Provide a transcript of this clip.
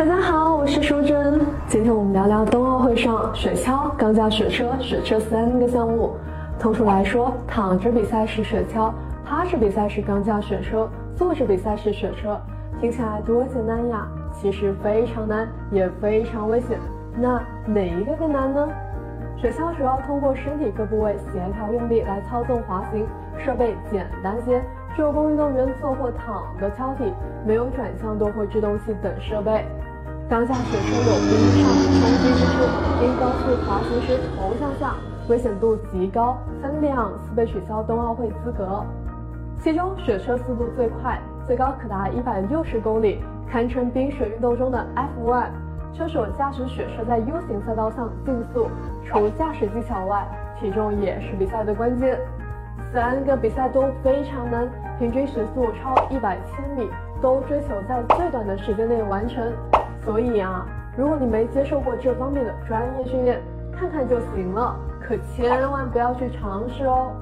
大家好，我是淑珍。今天我们聊聊冬奥会上雪橇、钢架雪车、雪车三个项目。通俗来说，躺着比赛是雪橇，趴着比赛是钢架雪车，坐着比赛是雪车。听起来多简单呀，其实非常难，也非常危险。那哪一个更难呢？雪橇主要通过身体各部位协调用力来操纵滑行，设备简单些，只有供运动员坐或躺的敲体，没有转向舵或制动器等设备。当下雪车有冰上冲击之势，因高速滑行时头向下，危险度极高，三辆四被取消冬奥会资格。其中雪车速度最快，最高可达一百六十公里，堪称冰雪运动中的 F1。车手驾驶雪车在 U 型赛道上竞速，除驾驶技巧外，体重也是比赛的关键。三个比赛都非常难，平均时速超一百千米，都追求在最短的时间内完成。所以啊，如果你没接受过这方面的专业训练，看看就行了，可千万不要去尝试哦。